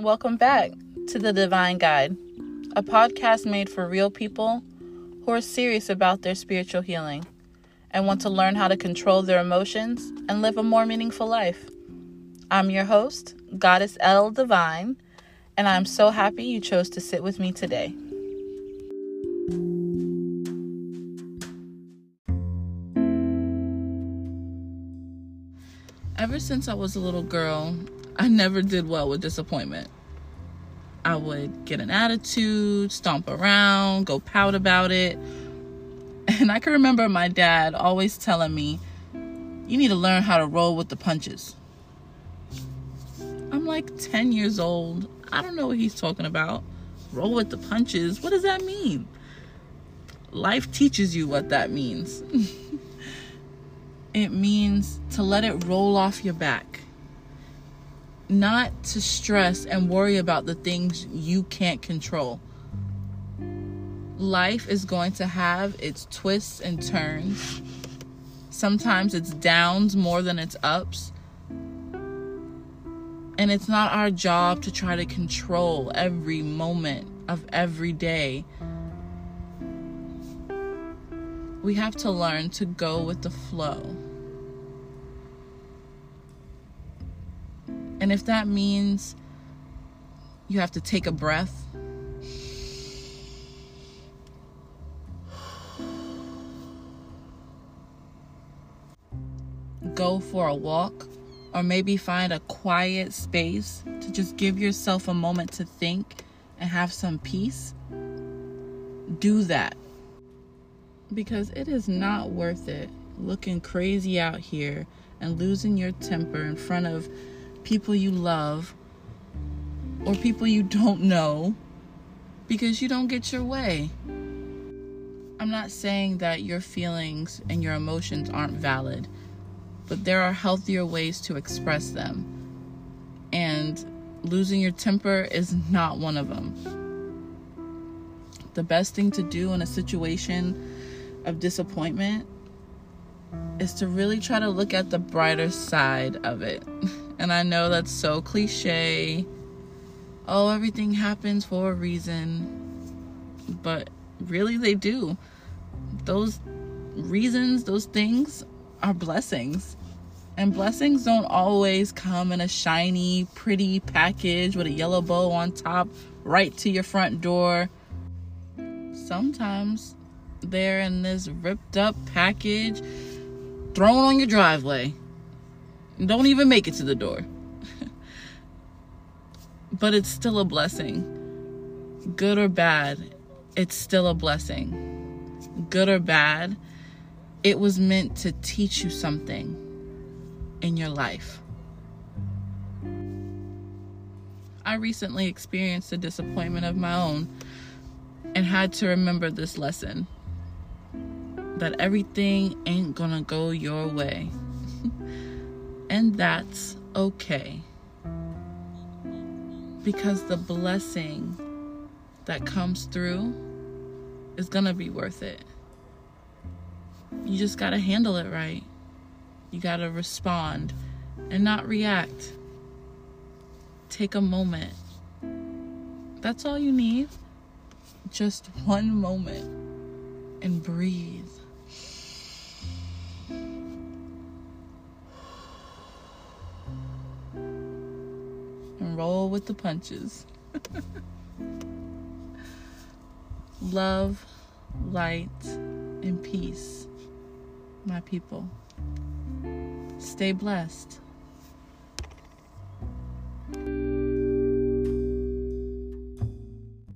Welcome back to The Divine Guide, a podcast made for real people who are serious about their spiritual healing and want to learn how to control their emotions and live a more meaningful life. I'm your host, Goddess L Divine, and I'm so happy you chose to sit with me today. Ever since I was a little girl, I never did well with disappointment. I would get an attitude, stomp around, go pout about it. And I can remember my dad always telling me, you need to learn how to roll with the punches. I'm like 10 years old. I don't know what he's talking about. Roll with the punches. What does that mean? Life teaches you what that means. it means to let it roll off your back not to stress and worry about the things you can't control. Life is going to have its twists and turns. Sometimes it's downs more than it's ups. And it's not our job to try to control every moment of every day. We have to learn to go with the flow. And if that means you have to take a breath, go for a walk, or maybe find a quiet space to just give yourself a moment to think and have some peace, do that. Because it is not worth it looking crazy out here and losing your temper in front of people you love or people you don't know because you don't get your way. I'm not saying that your feelings and your emotions aren't valid, but there are healthier ways to express them. And losing your temper is not one of them. The best thing to do in a situation of disappointment is to really try to look at the brighter side of it. And I know that's so cliche. Oh, everything happens for a reason. But really, they do. Those reasons, those things are blessings. And blessings don't always come in a shiny, pretty package with a yellow bow on top right to your front door. Sometimes they're in this ripped up package thrown on your driveway don't even make it to the door. but it's still a blessing. Good or bad, it's still a blessing. Good or bad, it was meant to teach you something in your life. I recently experienced a disappointment of my own and had to remember this lesson that everything ain't gonna go your way. And that's okay. Because the blessing that comes through is going to be worth it. You just got to handle it right. You got to respond and not react. Take a moment. That's all you need. Just one moment and breathe. roll with the punches. Love, light, and peace, my people. Stay blessed.